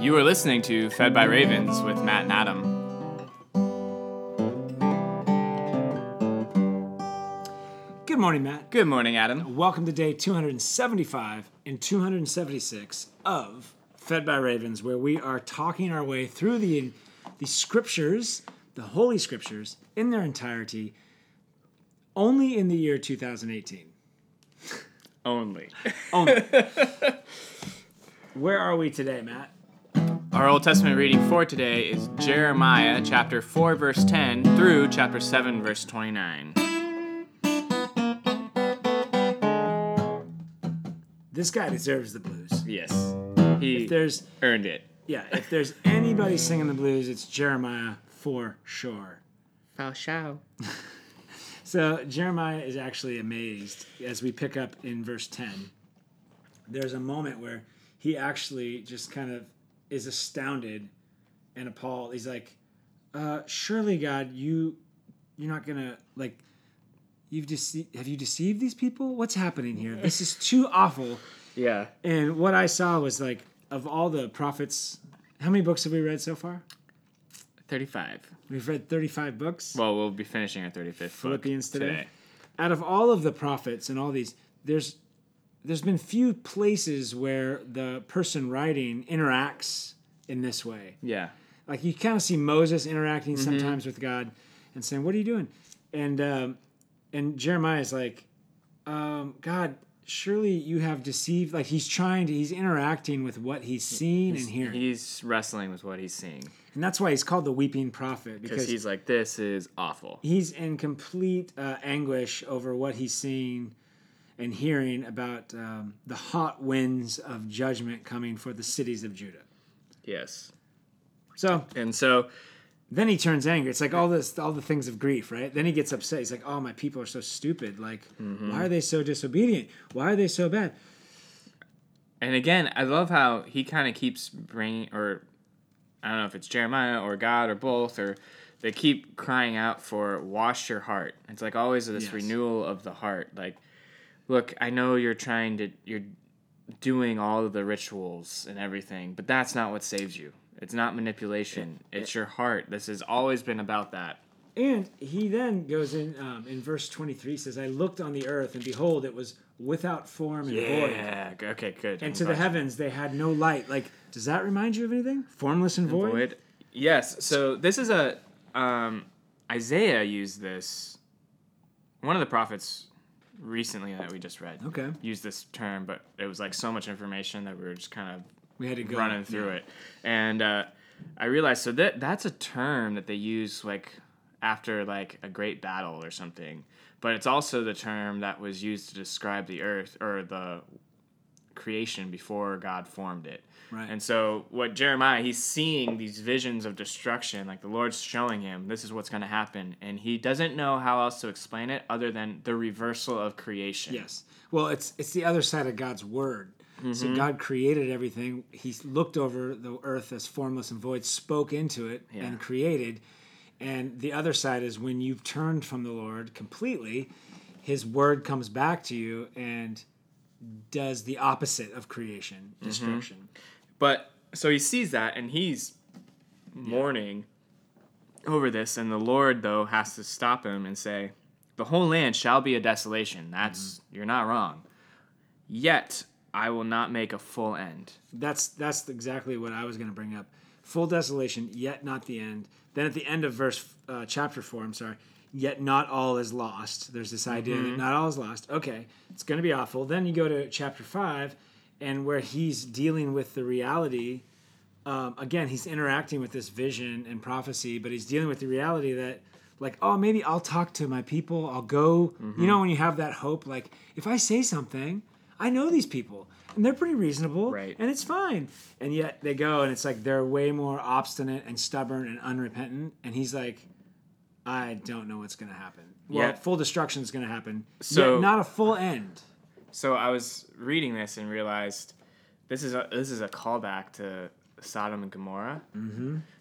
You are listening to Fed by Ravens with Matt and Adam. Good morning, Matt. Good morning, Adam. Welcome to day 275 and 276 of Fed by Ravens, where we are talking our way through the, the scriptures, the Holy Scriptures, in their entirety, only in the year 2018. Only. Only. Where are we today, Matt? Our Old Testament reading for today is Jeremiah chapter 4, verse 10 through chapter 7, verse 29. This guy deserves the blues. Yes. He If there's earned it. yeah, if there's anybody singing the blues, it's Jeremiah for sure. Foul show. So Jeremiah is actually amazed as we pick up in verse 10. There's a moment where he actually just kind of is astounded and appalled. He's like, uh, surely God, you you're not gonna like you've dece- have you deceived these people? What's happening here? This is too awful. Yeah. And what I saw was like of all the prophets, how many books have we read so far? 35. We've read 35 books. Well, we'll be finishing our 35th book Philippians today. out of all of the prophets and all these there's there's been few places where the person writing interacts in this way. Yeah. like you kind of see moses interacting sometimes with god and saying what are you doing? And um, and jeremiah is like um, god surely you have deceived like he's trying to he's interacting with what he's seeing and hearing. He's wrestling with what he's seeing. And that's why he's called the weeping prophet because because he's like, this is awful. he's in complete uh, anguish over what he's seeing and hearing about um, the hot winds of judgment coming for the cities of Judah. Yes. So And so then he turns angry. It's like all this, all the things of grief, right? Then he gets upset. He's like, "Oh, my people are so stupid. Like, why are they so disobedient? Why are they so bad?" And again, I love how he kind of keeps bringing, or I don't know if it's Jeremiah or God or both, or they keep crying out for wash your heart. It's like always this Yes. renewal of the heart. Like, look, I know you're trying to, you're doing all of the rituals and everything, but that's not what saves you. It's not manipulation. It's your heart. This has always been about that. And he then goes in um, in verse twenty three says, "I looked on the earth, and behold, it was without form and void." Yeah. Okay. Good. And I'm to the heavens they had no light. Like, does that remind you of anything? Formless and void. Void. Yes. So this is a um, Isaiah used this. One of the prophets recently that we just read Okay. used this term, but it was like so much information that we were just kind of We had to go running through yeah. it, and uh, I realized so that that's a term that they use like after like a great battle or something. But it's also the term that was used to describe the earth or the creation before God formed it. Right. And so what Jeremiah, he's seeing these visions of destruction, like the Lord's showing him this is what's going to happen, and he doesn't know how else to explain it other than the reversal of creation. Yes. Well, it's it's the other side of God's word. Mm-hmm. So God created everything. He looked over the earth as formless and void, spoke into it, Yeah. and created. And the other side is when you've turned from the Lord completely, His word comes back to you and does the opposite of creation, Mm-hmm. destruction. But so he sees that and he's mourning over this, and the Lord though has to stop him and say, "The whole land shall be a desolation." That's you're not wrong. Yet I will not make a full end. That's that's exactly what I was going to bring up. Full desolation, yet not the end. Then at the end of verse uh, chapter four, I'm sorry. Yet not all is lost. There's this idea that not all is lost. Okay, it's going to be awful. Then you go to chapter five, and where he's dealing with the reality. Um, again, he's interacting with this vision and prophecy, but he's dealing with the reality that, like, oh, maybe I'll talk to my people. I'll go. You know, when you have that hope, like, if I say something, I know these people and they're pretty reasonable Right. and it's fine. And yet they go and it's like they're way more obstinate and stubborn and unrepentant. And he's like, I don't know what's going to happen. Well, Yeah. full destruction is going to happen. So- not a full end. So I was reading this and realized this is a this is a callback to Sodom and Gomorrah.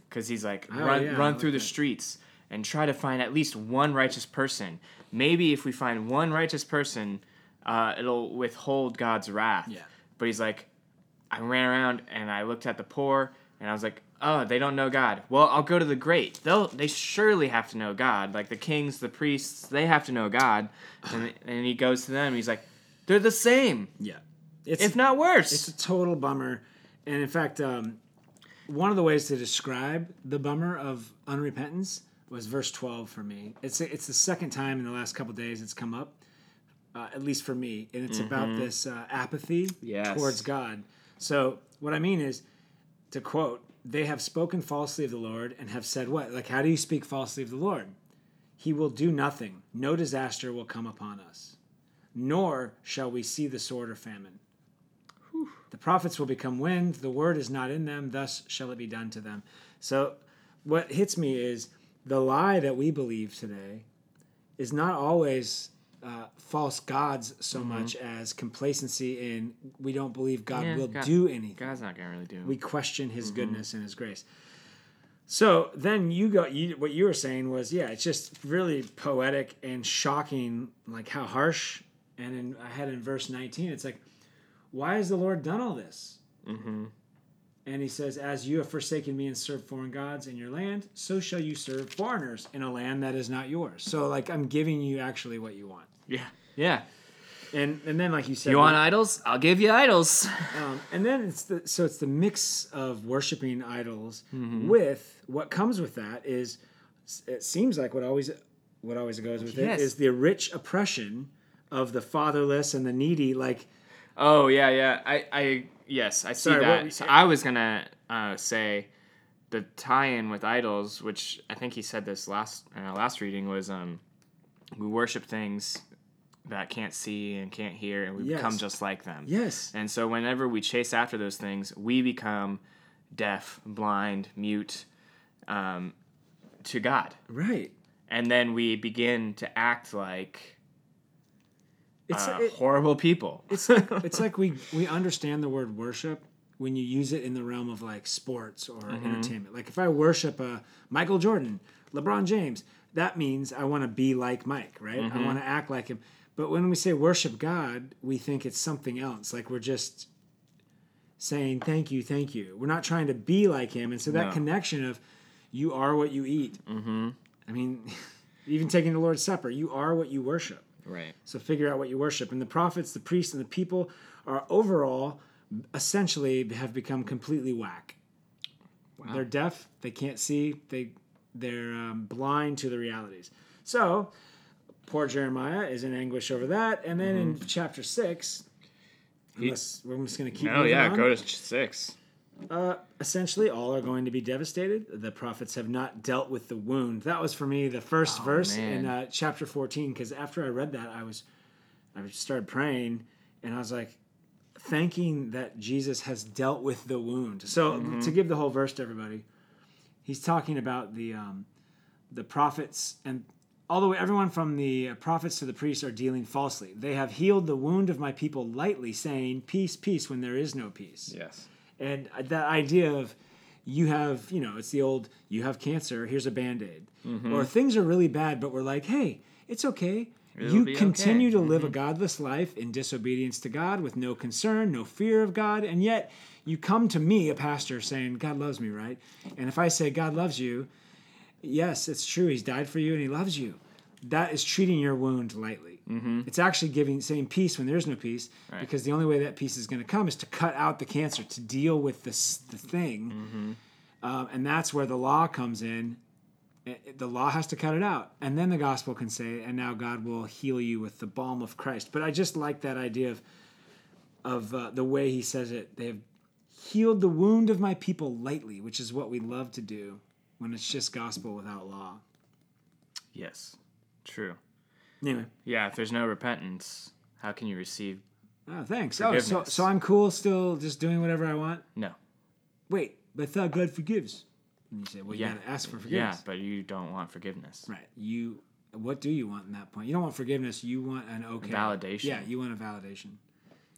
Because he's like Oh, run yeah, run through the that. streets and try to find at least one righteous person. Maybe if we find one righteous person, uh, it'll withhold God's wrath. Yeah. But he's like, I ran around and I looked at the poor And I was like, oh, they don't know God. Well, I'll go to the great. They'll they surely have to know God. Like the kings, the priests, they have to know God. And and he goes to them. He's like, they're the same, Yeah. It's if not worse. It's a total bummer. And in fact, um, one of the ways to describe the bummer of unrepentance was verse 12 for me. It's it's the second time in the last couple days it's come up, uh, at least for me, and it's about this uh, apathy Yes. towards God. So what I mean is, to quote, they have spoken falsely of the Lord and have said what? Like, how do you speak falsely of the Lord? He will do nothing. No disaster will come upon us, nor shall we see the sword or famine. The prophets will become wind. The word is not in them. Thus shall it be done to them. So, what hits me is the lie that we believe today is not always uh, false gods so much as complacency in we don't believe God Yeah, will God- do anything. God's not gonna really do. We question His goodness and His grace. So then you got you what you were saying was yeah it's just really poetic and shocking like how harsh and in, I had in verse 19 it's like why has the Lord done all this mm-hmm. And he says, As you have forsaken me and served foreign gods in your land, so shall you serve foreigners in a land that is not yours. So, like, I'm giving you actually what you want. Yeah. Yeah. And and then, like you said, You want idols? I'll give you idols. um, and then it's the so it's the mix of worshiping idols Mm-hmm. with what comes with that is it seems like what always what always goes with Yes. it is the rich oppression of the fatherless and the needy. Like, Oh yeah, yeah. I, I yes, I see Sorry, that. we- so I was gonna uh, say the tie-in with idols, which I think he said this last our last reading was um, we worship things that can't see and can't hear, and we become just like them. yes, And so whenever we chase after those things, we become deaf, blind, mute um, to God, right. and then we begin to act like It's uh, it- horrible people. it's like it's like we we understand the word worship when you use it in the realm of like sports or Mm-hmm. entertainment. Like if I worship uh, Michael Jordan, LeBron James, that means I want to be like Mike, right? Mm-hmm. I want to act like him. But when we say worship God, we think it's something else. Like we're just saying thank you, thank you. We're not trying to be like him, and so that No. connection of you are what you eat. Mm-hmm. I mean, even taking the Lord's Supper, you are what you worship. Right. So figure out what you worship. And the prophets, the priests, and the people are overall essentially have become completely whack. They're deaf. They can't see. They they're um, blind to the realities. So poor Jeremiah is in anguish over that. And then in chapter six, unless we're just going to keep. Oh moving yeah, on, go to six. Uh, essentially, all are going to be devastated. The prophets have not dealt with the wound. That was for me the first Oh, verse in uh, chapter 14. Because after I read that, I was, I started praying, and I was like, thanking that Jesus has dealt with the wound. So Mm-hmm. to give the whole verse to everybody, he's talking about the, um, the prophets and all the way everyone from the prophets to the priests are dealing falsely. They have healed the wound of my people lightly, saying peace, peace when there is no peace. Yes. And that idea of you have, you know, it's the old you have cancer, here's a band aid. Mm-hmm. Or things are really bad, but we're like, hey, it's okay. It'll you continue okay. Mm-hmm. to live a godless life in disobedience to God with no concern, no fear of God, and yet you come to me, a pastor, saying, God loves me, right? And if I say God loves you, yes, it's true. He's died for you and he loves you. That is treating your wound lightly. Mm-hmm. It's actually giving saying peace when there's no peace, Right. because the only way that peace is going to come is to cut out the cancer, to deal with this the thing, Mm-hmm. um, and that's where the law comes in. The law has to cut it out, and then the gospel can say, "And now God will heal you with the balm of Christ." But I just like that idea of of uh, the way he says it. They have healed the wound of my people lightly, which is what we love to do when it's just gospel without law. Yes. True. Anyway, Yeah, if there's no repentance, how can you receive? oh, thanks. Oh, so, so I'm cool still just doing whatever I want? No. Wait, but I thought God forgives. And you say, well, you Yeah. got to ask for forgiveness. Yeah, but you don't want forgiveness. Right. You, what do you want in that point? You don't want forgiveness. You want an okay. Validation. Yeah, you want a validation.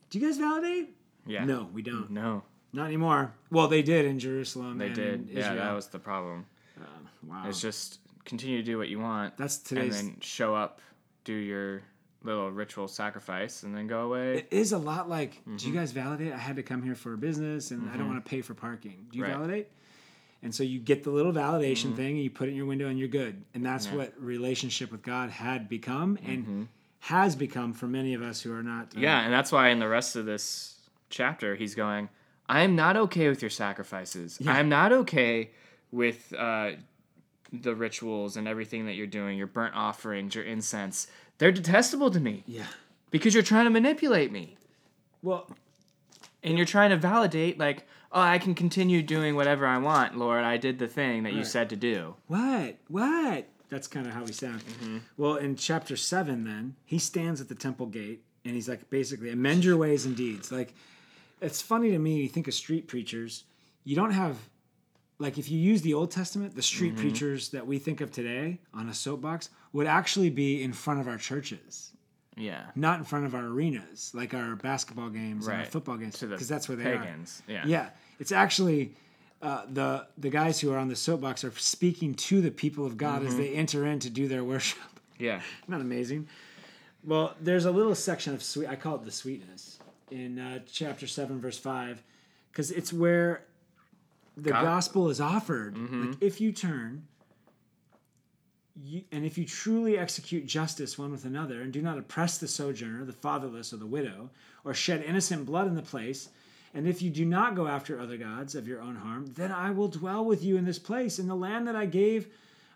Do you guys validate? Yeah. No, we don't. No, Not anymore. Well, they did in Jerusalem. they did. Yeah, that was the problem. Uh, wow. It's just continue to do what you want. That's and then show up, do your little ritual sacrifice and then go away. It is a lot like, do you guys validate? I had to come here for a business and I don't want to pay for parking. Do you Right. validate? And so you get the little validation thing and you put it in your window and you're good. And that's Yeah. what relationship with God had become and has become for many of us who are not. uh, Yeah, and that's why in the rest of this chapter he's going, I am not okay with your sacrifices. Yeah. I am not okay with uh, the rituals and everything that you're doing, your burnt offerings, your incense. They're detestable to me Yeah. because you're trying to manipulate me. Well, And you're trying to validate, like, oh, I can continue doing whatever I want, Lord. I did the thing that you said to do. what? What? That's kind of how we sound. Mm-hmm. Well, in chapter seven, then he stands at the temple gate and he's like, basically, amend your ways and deeds. Like, it's funny to me. You think of street preachers, you don't have, like, if you use the Old Testament, the street Mm-hmm. preachers that we think of today on a soapbox would actually be in front of our churches, Yeah. not in front of our arenas, like our basketball games and our football games, because that's where they are. pagans. Yeah. Yeah, it's actually uh, the the guys who are on the soapbox are speaking to the people of God Mm-hmm. as they enter in to do their worship. Yeah. Not amazing. Well, there's a little section of sweet. I call it the sweetness in uh, chapter seven, verse five, because it's where the God- gospel is offered. Mm-hmm. Like if you turn. You, and if you truly execute justice one with another, and do not oppress the sojourner, the fatherless, or the widow, or shed innocent blood in the place, and if you do not go after other gods of your own harm, then I will dwell with you in this place, in the land that I gave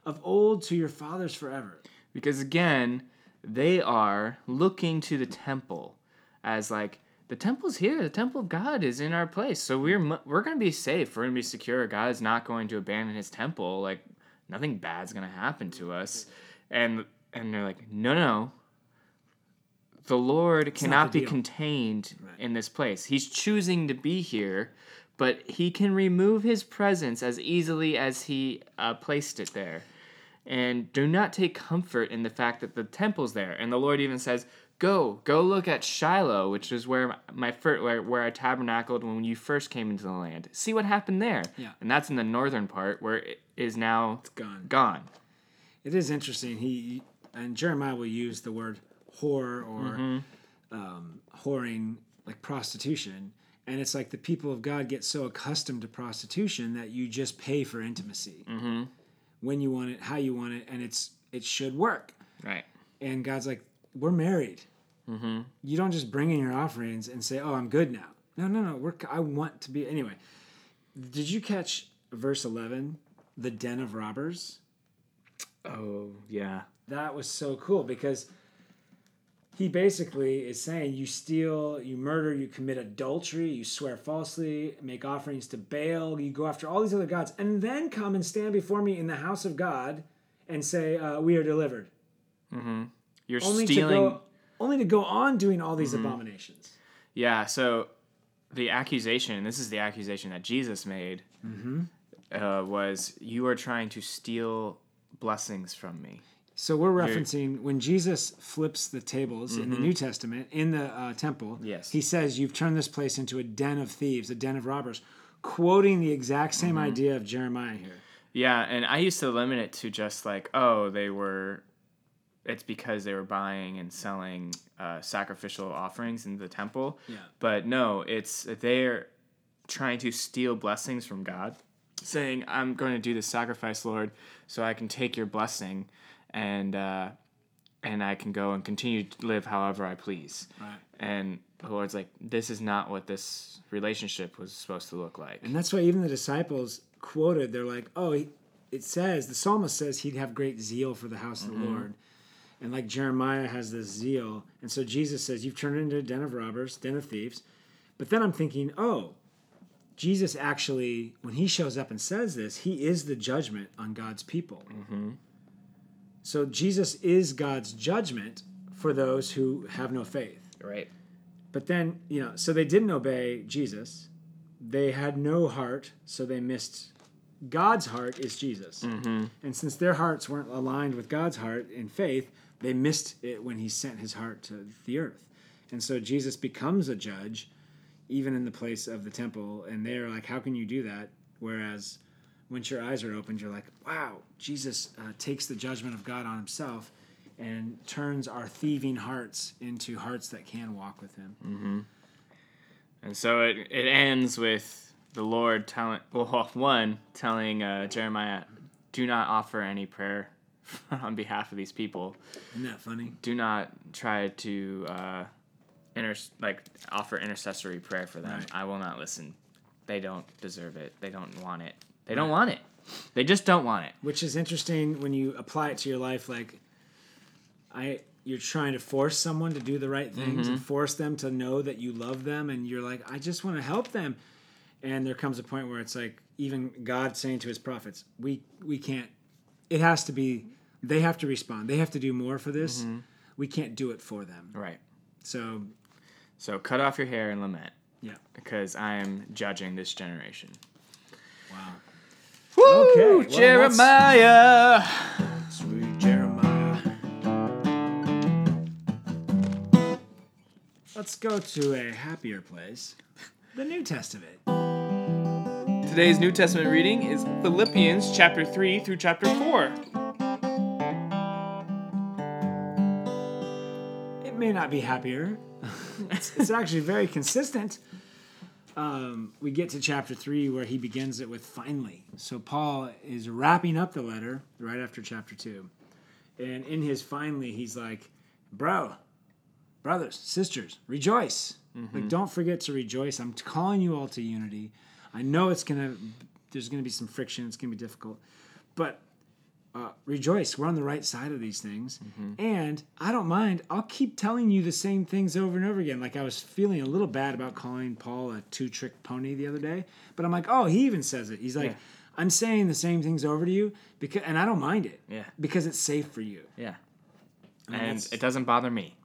of old to your fathers forever. Because again, they are looking to the temple as like the temple's here. The temple of God is in our place, so we're we're gonna be safe. We're gonna be secure. God is not going to abandon His temple. Like nothing bad's gonna happen to us. And and they're like, no, no. The Lord cannot the be contained Right. in this place. He's choosing to be here, but He can remove His presence as easily as He uh, placed it there and do not take comfort in the fact that the temple's there. And the Lord even says, "Go, go look at Shiloh, which is where my first, where, where I tabernacled when you first came into the land. See what happened there." Yeah. and that's in the northern part where it is now Gone. gone. It is interesting. He and Jeremiah will use the word whore or um, whoring, like prostitution. And it's like the people of God get so accustomed to prostitution that you just pay for intimacy when you want it, how you want it, and it's it should work. Right. And God's like, we're married. You don't just bring in your offerings and say, "Oh, I'm good now." No, no, no. We're I want to be anyway. Did you catch verse eleven? The den of robbers. Oh yeah. that was so cool because he basically is saying you steal, you murder, you commit adultery, you swear falsely, make offerings to Baal, you go after all these other gods, and then come and stand before me in the house of God and say, uh, "We are delivered." You're Only stealing. to go, only to go on doing all these abominations. Yeah. So the accusation, and this is the accusation that Jesus made, uh, was you are trying to steal blessings from me. So we're referencing when Jesus flips the tables in the New Testament in the uh, temple. Mm-hmm. Yes. he says, "You've turned this place into a den of thieves, a den of robbers," quoting the exact same Mm-hmm. idea of Jeremiah here. Yeah, and I used to limit it to just like, oh, they were. It's because they were buying and selling uh, sacrificial offerings in the temple. Yeah. But no, it's they're trying to steal blessings from God, saying, "I'm going to do this sacrifice, Lord, so I can take your blessing, and uh, and I can go and continue to live however I please." Right. And the Lord's like, "This is not what this relationship was supposed to look like." And that's why even the disciples quoted, they're like, oh, he, it says, the psalmist says he'd have great zeal for the house of the Lord. And like Jeremiah has this zeal. And so Jesus says, you've turned into a den of robbers, den of thieves. But then I'm thinking, oh, Jesus actually, when he shows up and says this, he is the judgment on God's people. Mm-hmm. So Jesus is God's judgment for those who have no faith. Right. But then, you know, so they didn't obey Jesus. They had no heart, so they missed God's heart is Jesus. Mm-hmm. And since their hearts weren't aligned with God's heart in faith, they missed it when he sent his heart to the earth. And so Jesus becomes a judge even in the place of the temple and they're like how can you do that whereas once your eyes are opened you're like wow jesus uh, takes the judgment of god on himself and turns our thieving hearts into hearts that can walk with Him. And so it, it ends with the Lord telling, well, one, telling uh, Jeremiah, do not offer any prayer on behalf of these people. Isn't that funny? Do not try to uh, inter- like offer intercessory prayer for them. Right. I will not listen. They don't deserve it. They don't want it. They don't want it. They just don't want it. Which is interesting when you apply it to your life. Like, I you're trying to force someone to do the right things and force them to know that you love them, and you're like, I just want to help them. And there comes a point where it's like even God saying to His prophets, "We we can't. It has to be. They have to respond. They have to do more for this. Mm-hmm. We can't do it for them. Right. So So cut off your hair and lament yeah. because I am judging this generation. Wow. Woo, Okay, well, Jeremiah. Sweet Jeremiah. Let's go to a happier place, the New Testament. Today's New Testament reading is Philippians chapter 3 through chapter 4. It may not be happier. it's, it's actually very consistent. Um, we get to chapter 3 where he begins it with finally. So Paul is wrapping up the letter right after chapter 2. And in his finally, he's like, bro, brothers, sisters, rejoice. Like, don't forget to rejoice. I'm calling you all to unity. I know it's to, there's going to be some friction. It's going to be difficult. But uh, rejoice. We're on the right side of these things. And I don't mind. I'll keep telling you the same things over and over again. Like I was feeling a little bad about calling Paul a two trick pony the other day. But I'm like, oh, he even says it. He's like, Yeah. I'm saying the same things over to you because, and I don't mind it. Yeah. Because it's safe for you. Yeah. And it doesn't bother me.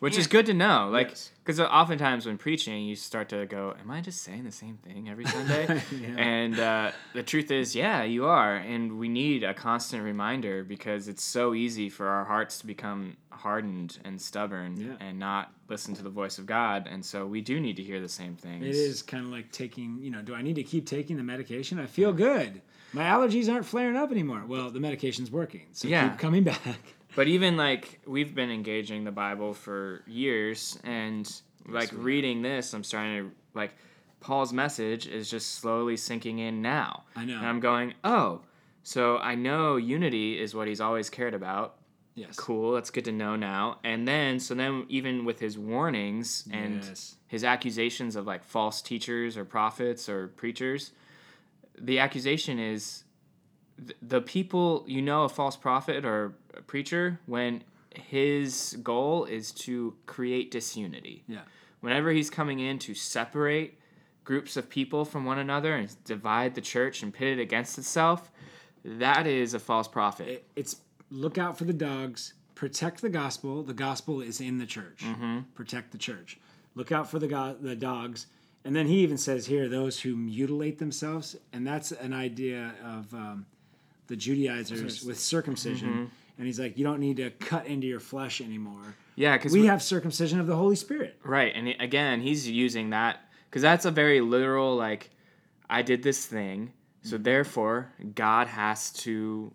Which is good to know. Like, Yes. because oftentimes when preaching, you start to go, Am I just saying the same thing every Sunday? Yeah. And uh, the truth is, yeah, you are. And we need a constant reminder because it's so easy for our hearts to become hardened and stubborn Yeah. and not listen to the voice of God. And so we do need to hear the same things. It is kind of like taking, you know, do I need to keep taking the medication? I feel good. My allergies aren't flaring up anymore. Well, the medication's working. So Yeah. keep coming back. But even like we've been engaging the Bible for years, and like reading this, I'm starting to like Paul's message is just slowly sinking in now. I know. And I'm going, oh, so I know unity is what he's always cared about. Yes. Cool, that's good to know now. And then, so then, even with his warnings and Yes. his accusations of like false teachers or prophets or preachers, the accusation is th- the people you know a false prophet or preacher when his goal is to create disunity. Yeah. Whenever he's coming in to separate groups of people from one another and divide the church and pit it against itself, that is a false prophet. It, it's look out for the dogs, protect the gospel. The gospel is in the church. Mm-hmm. Protect the church. Look out for the go- the dogs. And then he even says here, those who mutilate themselves, and that's an idea of um, the Judaizers with circumcision. And he's like, you don't need to cut into your flesh anymore. yeah, because We have circumcision of the Holy Spirit. Right, and again, he's using that because that's a very literal like, I did this thing, so Mm-hmm. therefore God has to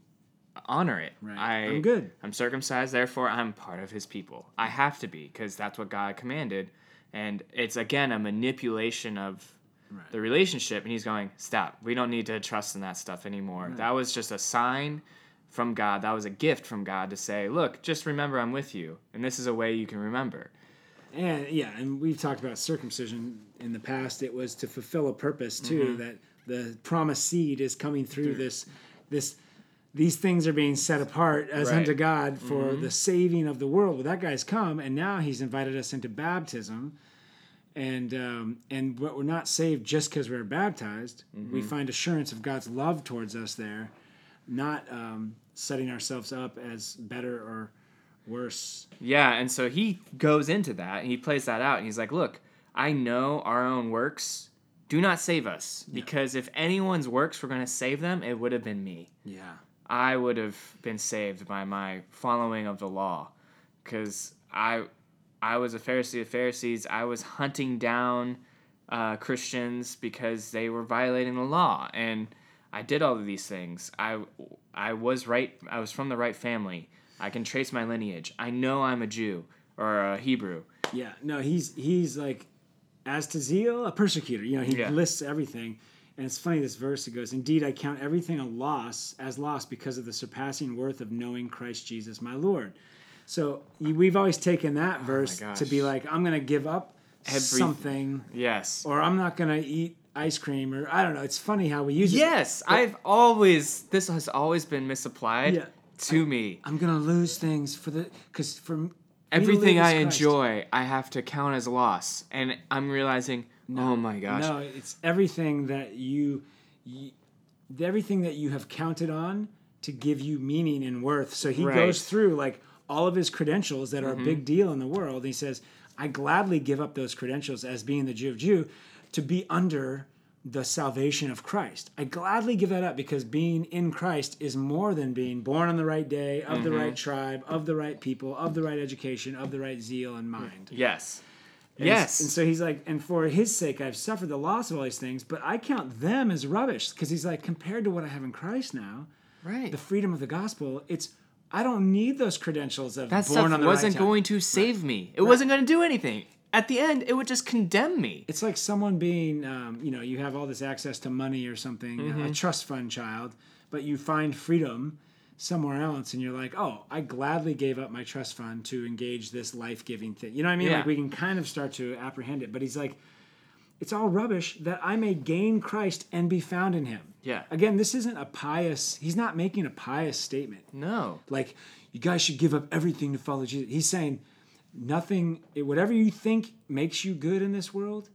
honor it. Right. I, I'm good. I'm circumcised, therefore I'm part of His people. I have to be because that's what God commanded, and it's again a manipulation of Right. the relationship. And He's going, stop. We don't need to trust in that stuff anymore. That was just a sign from God. That was a gift from God to say, look, just remember I'm with you, and this is a way you can remember. And yeah, and we've talked about circumcision in the past. It was to fulfill a purpose too. Mm-hmm. That the promised seed is coming through this, this, these things are being set apart as Right. unto God for mm-hmm. the saving of the world. Well, that guy's come, and now he's invited us into baptism, and um, and but we're not saved just because we're baptized. We mm-hmm. find assurance of God's love towards us there, not um, setting ourselves up as better or worse. Yeah, and so he goes into that and he plays that out and he's like, "Look, I know our own works do not save us because if anyone's works were going to save them, it would have been me. Yeah. I would have been saved by my following of the law cuz I I was a Pharisee of Pharisees. I was hunting down uh, Christians because they were violating the law and I did all of these things. I I was right I was from the right family. I can trace my lineage. I know I'm a Jew or a Hebrew. Yeah, no, he's he's like, as to zeal, a persecutor. You know, he Yeah. lists everything, and it's funny. This verse it goes, "Indeed, I count everything a loss as loss because of the surpassing worth of knowing Christ Jesus, my Lord." So we've always taken that oh verse to be like, "I'm going to give up Every- something, Yes. or I'm not going to eat ice cream, or I don't know." It's funny how we use it. Yes, I've always this has always been misapplied Yeah. to me. I'm to lose things for the because for me to Everything live is I Christ. enjoy, I have to count as loss, and I'm realizing, oh my gosh, No, it's everything that you, you, everything that you have counted on to give you meaning and worth. So he Right. Mm-hmm. goes through like all of his credentials that are a big deal in the world. He says, "I gladly give up those credentials as being the Jew of Jew, to be under." The salvation of Christ. I gladly give that up because being in Christ is more than being born on the right day, of the Mm-hmm. right tribe, of the right people, of the right education, of the right zeal and mind. yes, And yes, And so he's like, and for his sake, I've suffered the loss of all these things, but I count them as rubbish because he's like, compared to what I have in Christ now, right. the freedom of the gospel, it's I don't need those credentials of that born stuff on the wasn't right going to save me. It wasn't going to do anything. At the end, it would just condemn me. It's like someone being, um, you know, you have all this access to money or something, Mm-hmm. a trust fund child, but you find freedom somewhere else, and you're like, oh, I gladly gave up my trust fund to engage this life giving thing. You know what I mean? Yeah. Like we can kind of start to apprehend it, but he's like, it's all rubbish that I may gain Christ and be found in Him. Yeah. Again, this isn't a pious. He's not making a pious statement No. like you guys should give up everything to follow Jesus. He's saying nothing, whatever you think makes you good in this world,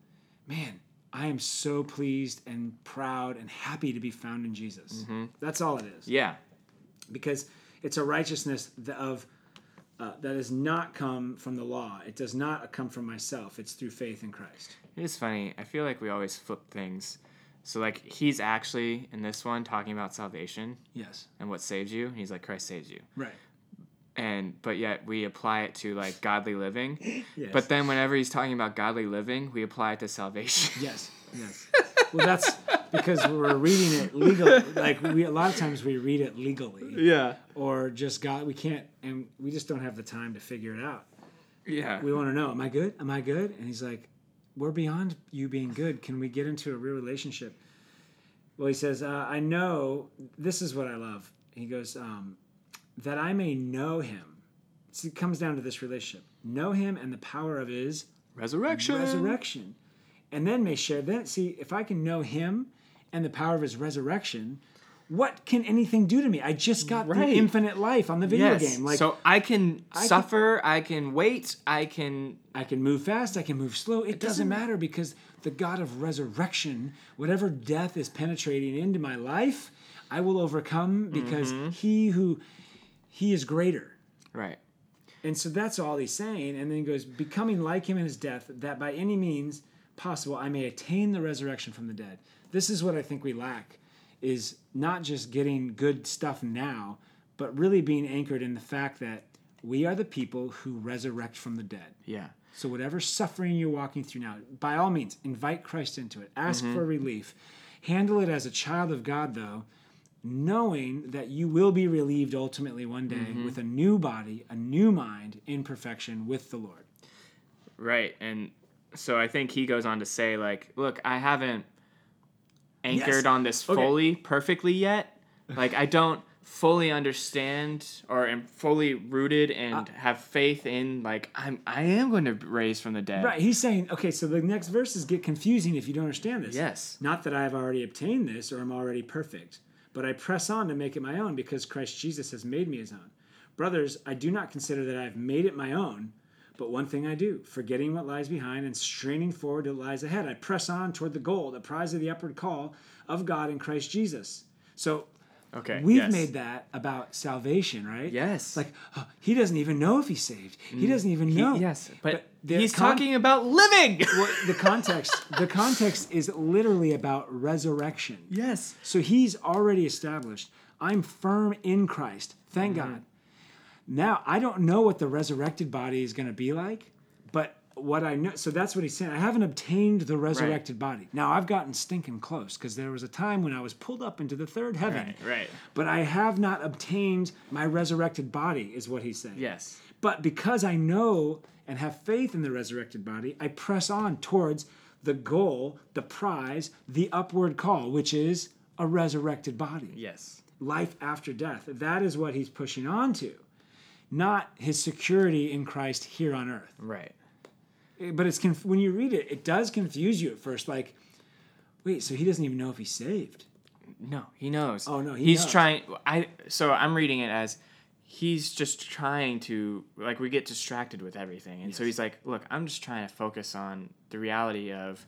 man, I am so pleased and proud and happy to be found in Jesus. That's all it is. Yeah. Because it's a righteousness that of uh, that has not come from the law. It does not come from myself. It's through faith in Christ. It is funny. I feel like we always flip things. So like he's actually in this one talking about salvation Yes. and what saves you. He's like Christ saves you. Right. And but yet we apply it to like godly living. Yes. But then whenever he's talking about godly living, we apply it to salvation. Yes, yes. Well, that's because we're reading it legally. Like we, a lot of times we read it legally, yeah. or just God, we can't, and we just don't have the time to figure it out. Yeah. We want to know, am I good? Am I good? And he's like, we're beyond you being good. Can we get into a real relationship? Well, he says, uh, I know. This is what I love. He goes, um, that I may know him. See, it comes down to this relationship: know him and the power of his Resurrection. resurrection and then may share that see if i can know him and the power of his resurrection what can anything do to me i just got Right. the infinite life on the video Yes. game like so I can can- suffer, I can wait, I can i can move fast i can move slow it, doesn't matter because the god of resurrection whatever death is penetrating into my life i will overcome because Mm-hmm. he who he is greater Right. And so that's all he's saying. And then he goes, becoming like him in his death, that by any means possible I may attain the resurrection from the dead. This is what I think we lack is not just getting good stuff now, but really being anchored in the fact that we are the people who resurrect from the dead. Yeah. So whatever suffering you're walking through now, by all means, invite Christ into it. Ask mm-hmm. for relief. Handle it as a child of God, though, knowing that you will be relieved ultimately one day with a new body, a new mind in perfection with the Lord. Right. And so I think he goes on to say, like, look, I haven't anchored Yes. on this Okay. fully, perfectly yet. Like, I don't fully understand or am fully rooted and Uh, have faith in like I'm I am going to raise from the dead. Right. He's saying, okay, so the next verses get confusing if you don't understand this. Yes. Not that I have already obtained this or I'm already perfect, but I press on to make it my own because Christ Jesus has made me his own. Brothers, I do not consider that I have made it my own, but one thing I do, forgetting what lies behind and straining forward to what lies ahead, I press on toward the goal, the prize of the upward call of God in Christ Jesus. So Okay. we've yes. made that about salvation, right? Yes. Like, oh, he doesn't even know if he's saved. He doesn't even know. Yes, but, the he's con- talking about living. well, the context the context is literally about resurrection yes. so he's already established i'm firm in christ thank Mm-hmm. god now i don't know what the resurrected body is going to be like but what I know, so that's what he's saying. I haven't obtained the resurrected body. Now I've gotten stinking close because there was a time when I was pulled up into the third heaven. Right, right. But I have not obtained my resurrected body, is what he's saying. Yes. But because I know and have faith in the resurrected body, I press on towards the goal, the prize, the upward call, which is a resurrected body. Yes. Life after death. That is what he's pushing on to, not his security in Christ here on earth. Right. Eh, but it's conf- when you read it, it does confuse you at first. Like, wait, so he doesn't even know if he's saved. No, he knows. Oh, no, he he's knows. trying. I so I'm reading it as he's just trying to like we get distracted with everything, and so he's like, look, I'm just trying to focus on the reality of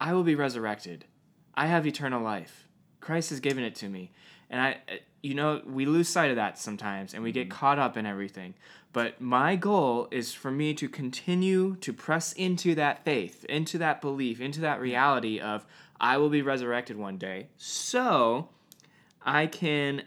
I will be resurrected. I have eternal life. Christ has given it to me, and I, you know, we lose sight of that sometimes, and we get caught up in everything. But my goal is for me to continue to press into that faith, into that belief, into that reality of I will be resurrected one day. So I can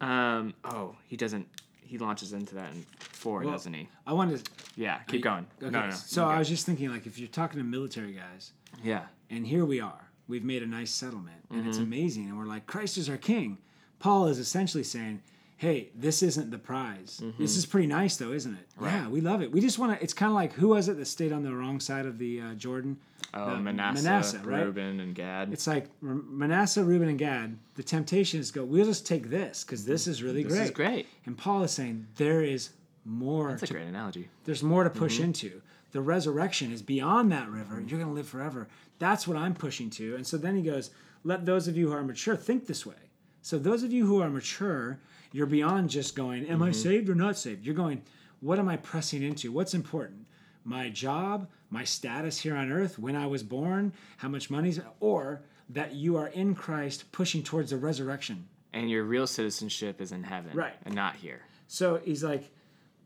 um oh, he doesn't he launches into that in 4, Well, doesn't he? I wanted to. Yeah, keep going. Okay, No, no. so okay. I was just thinking, like, if you're talking to military guys, yeah. and here we are, we've made a nice settlement, and it's Mm-hmm. amazing, and we're like, Christ is our king. Paul is essentially saying, hey, this isn't the prize. Mm-hmm. This is pretty nice, though, isn't it? Yeah, we love it. We just want to. It's kind of like who was it that stayed on the wrong side of the uh, Jordan? Oh, The Manasseh, Manasseh, right? Reuben, and Gad. It's like Manasseh, Reuben, and Gad. The temptation is go. We'll just take this because this is really this great. is great. And Paul is saying there is more. That's a great analogy. there's more to push Mm-hmm. into. The resurrection is beyond that river. You're going to live forever. That's what I'm pushing to. And so then he goes, let those of you who are mature think this way. So those of you who are mature, you're beyond just going, am I Mm-hmm. saved or not saved? You're going, what am I pressing into? What's important? My job, my status here on earth, when I was born, how much money's, or that you are in Christ pushing towards the resurrection. And your real citizenship is in heaven, Right. and not here. So he's like,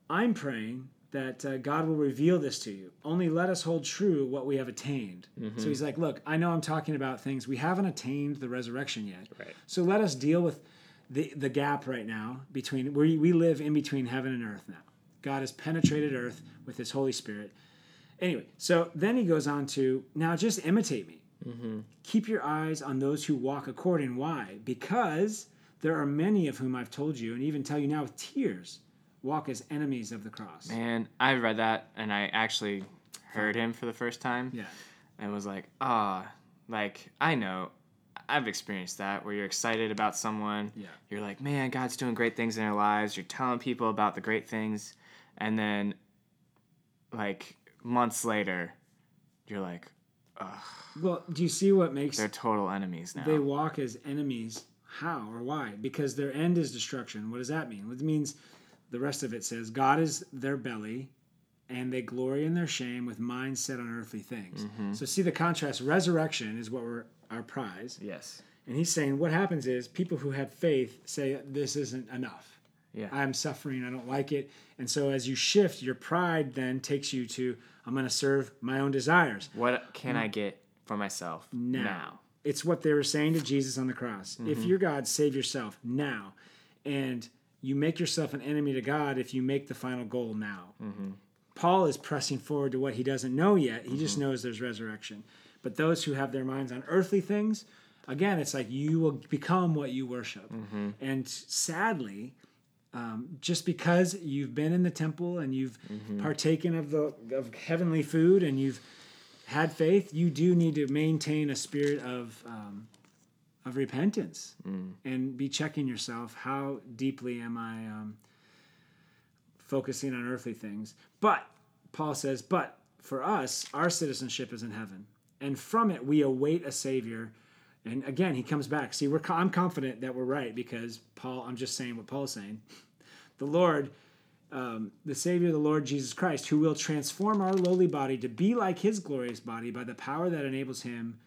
I'm praying that uh, God will reveal this to you. Only let us hold true what we have attained. Mm-hmm. So he's like, look, I know I'm talking about things we haven't attained the resurrection yet. Right. So let us deal with the the gap right now between we we live in between heaven and earth now. God has penetrated earth with His Holy Spirit. Anyway, so then he goes on to now just imitate me. Keep your eyes on those who walk according. Why? Because there are many of whom I've told you, and even tell you now with tears, walk as enemies of the cross. Man, I read that and I actually heard him for the first time. Yeah. and was like, ah, like I know, I've experienced that where you're excited about someone. Yeah. You're like, man, God's doing great things in their lives. You're telling people about the great things, and then, like months later, you're like, ugh. Well, do you see what makes they're total enemies now. they walk as enemies? How or why? Because their end is destruction. What does that mean? It means the rest of it says God is their belly, and they glory in their shame with minds set on earthly things. Mm-hmm. So see the contrast. Resurrection is what we're our prize, yes. and he's saying what happens is people who have faith say this isn't enough. Yeah. I'm suffering. I don't like it. And so as you shift, your pride then takes you to I'm going to serve my own desires. what can I get for myself now. now? It's what they were saying to Jesus on the cross. If Mm-hmm. you're God, save yourself now. And you make yourself an enemy to God if you make the final goal now. Mm-hmm. Paul is pressing forward to what he doesn't know yet. He Mm-hmm. just knows there's resurrection. But those who have their minds on earthly things, again, it's like you will become what you worship. Mm-hmm. And sadly, um, just because you've been in the temple and you've Mm-hmm. partaken of the of heavenly food and you've had faith, you do need to maintain a spirit of um, of repentance Mm. and be checking yourself. How deeply am I um, focusing on earthly things? But Paul says, but for us, our citizenship is in heaven, and from it we await a Savior. And again, he comes back. See, we're I'm confident that we're right because Paul. I'm just saying what Paul's saying. The Lord um, the Savior, the Lord Jesus Christ, who will transform our lowly body to be like his glorious body by the power that enables him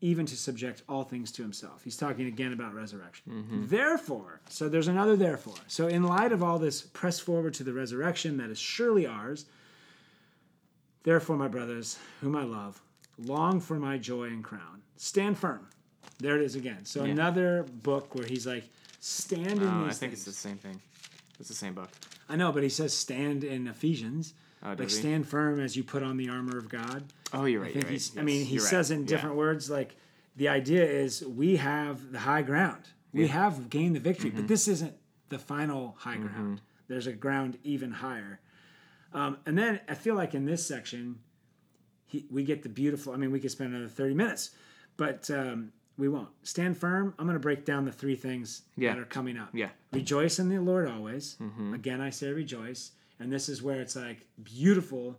even to subject all things to himself. He's talking again about resurrection. Mm-hmm. Therefore, so there's another therefore. So, in light of all this, press forward to the resurrection that is surely ours. Therefore, my brothers, whom I love, long for my joy and crown. Stand firm. There it is again. So, Yeah. another book where he's like, stand in Oh, these I think things. it's the same thing. It's the same book. I know, but he says stand in Ephesians. Oh, like stand firm as you put on the armor of God. Oh, you're right. I think right. he's. I mean, he you're right. says in Yeah. different words like the idea is we have the high ground. We have gained the victory, Mm-hmm. but this isn't the final high ground. There's a ground even higher. Um, and then I feel like in this section, he, we get the beautiful. I mean, we could spend another thirty minutes, but um, we won't. Stand firm. I'm going to break down the three things Yeah. that are coming up. Yeah. Rejoice in the Lord always. Mm-hmm. Again, I say rejoice. And this is where it's like beautiful.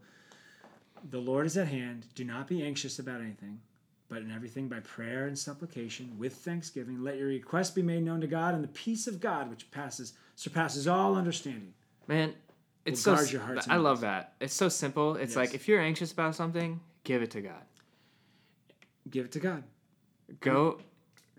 The Lord is at hand. Do not be anxious about anything, but in everything by prayer and supplication with thanksgiving, let your requests be made known to God, and the peace of God, which passes surpasses all understanding. Man, it's so. guard your hearts I love that. It's so simple. It's like if you're anxious about something, give it to God. Give it to God. Go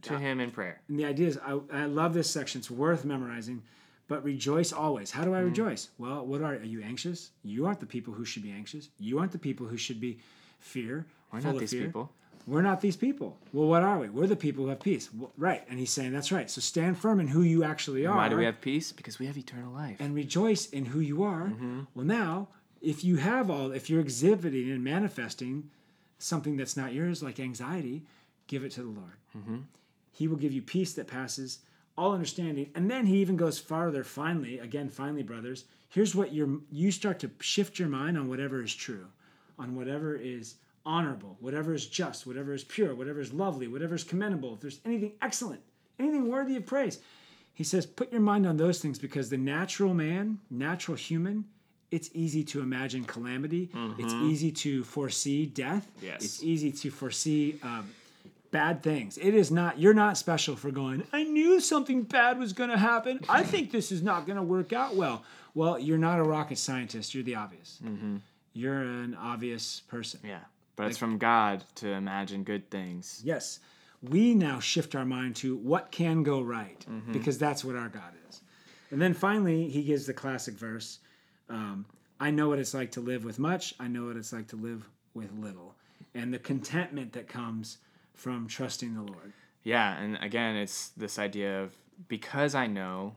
to Him in prayer. And the idea is, I, I love this section. It's worth memorizing. But rejoice always. How do Mm-hmm. I rejoice? Well, what are are you anxious? You aren't the people who should be anxious. You aren't the people who should be fear. We're not these fear. people. We're not these people. Well, what are we? We're the people who have peace. Well, right. And he's saying that's right. So stand firm in who you actually are. Why do we have peace? Because we have eternal life. and rejoice in who you are. Mm-hmm. Well, now, if you have all, if you're exhibiting and manifesting something that's not yours, like anxiety, give it to the Lord. Mm-hmm. He will give you peace that passes all understanding. And then he even goes farther. Finally, again, finally, brothers, here's what you're. You start to shift your mind on whatever is true, on whatever is honorable, whatever is just, whatever is pure, whatever is lovely, whatever is commendable. If there's anything excellent, anything worthy of praise, he says, put your mind on those things because the natural man, natural human, it's easy to imagine calamity. It's easy to foresee death. Yes. It's easy to foresee um, bad things. It is not, you're not special for going, I knew something bad was going to happen. I think this is not going to work out well. Well, you're not a rocket scientist. You're the obvious. You're an obvious person. yeah. But it's from God to imagine good things. Yes. We now shift our mind to what can go right because that's what our God is. And then finally, he gives the classic verse um, I know what it's like to live with much, I know what it's like to live with little. And the contentment that comes from trusting the Lord. Yeah, and again, it's this idea of because I know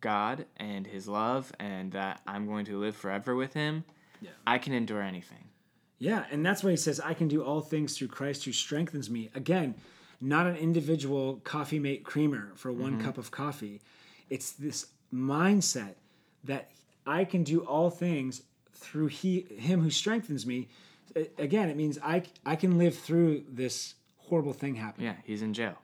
God and His love, and that I'm going to live forever with Him, Yeah. I can endure anything. Yeah, and that's why he says, I can do all things through Christ who strengthens me. Again, not an individual coffee mate creamer for one mm-hmm. cup of coffee. It's this mindset that I can do all things through he, him who strengthens me. Again, it means I, I can live through this horrible thing happening. Yeah, He's in jail.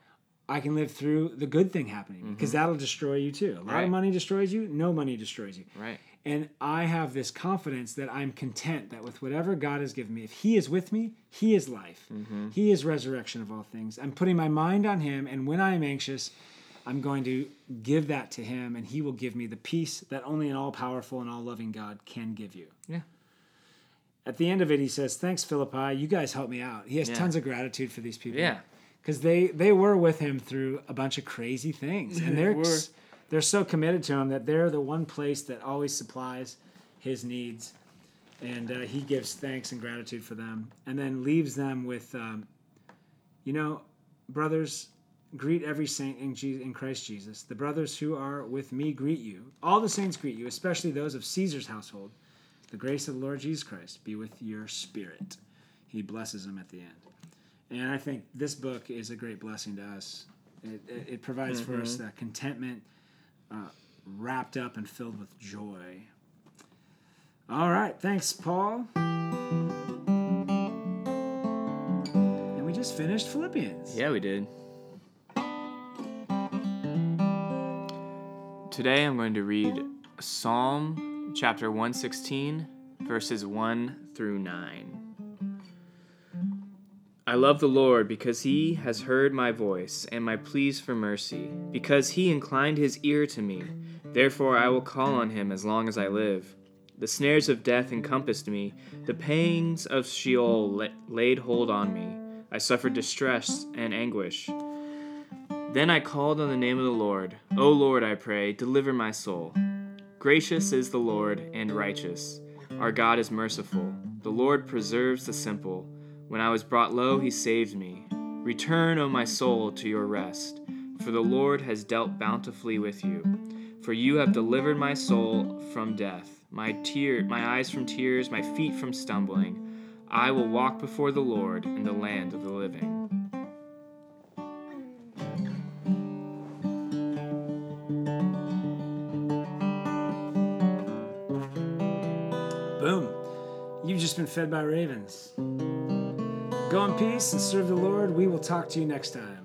I can live through the good thing happening mm-hmm. because that'll destroy you too. A lot Right. of money destroys you, no money destroys you. Right. And I have this confidence that I'm content that with whatever God has given me, if He is with me, He is life. Mm-hmm. He is resurrection of all things. I'm putting my mind on Him, and when I am anxious, I'm going to give that to Him, and He will give me the peace that only an all powerful and all loving God can give you. Yeah. At the end of it, He says, Thanks, Philippi. You guys helped me out. He has Yeah. tons of gratitude for these people. Yeah. Because they, they were with him through a bunch of crazy things. And they're, were. they're so committed to him that they're the one place that always supplies his needs. And uh, he gives thanks and gratitude for them. And then leaves them with, um, you know, brothers, greet every saint in, Je- in Christ Jesus. The brothers who are with me greet you. All the saints greet you, especially those of Caesar's household. The grace of the Lord Jesus Christ be with your spirit. He blesses them at the end. And I think this book is a great blessing to us. It, it, it provides for us that contentment uh, wrapped up and filled with joy. All right. Thanks, Paul. And we just finished Philippians. Yeah, we did. Today I'm going to read Psalm chapter 116, verses 1 through 9. I love the Lord because he has heard my voice and my pleas for mercy, because he inclined his ear to me. Therefore I will call on him as long as I live. The snares of death encompassed me, the pangs of Sheol la- laid hold on me. I suffered distress and anguish. Then I called on the name of the Lord. O Lord, I pray, deliver my soul. Gracious is the Lord and righteous. Our God is merciful. The Lord preserves the simple. When I was brought low, he saved me. Return, O my soul, to your rest, for the Lord has dealt bountifully with you. For you have delivered my soul from death, my tear, my eyes from tears, my feet from stumbling. I will walk before the Lord in the land of the living. Just been fed by ravens. Go in peace and serve the Lord. We will talk to you next time.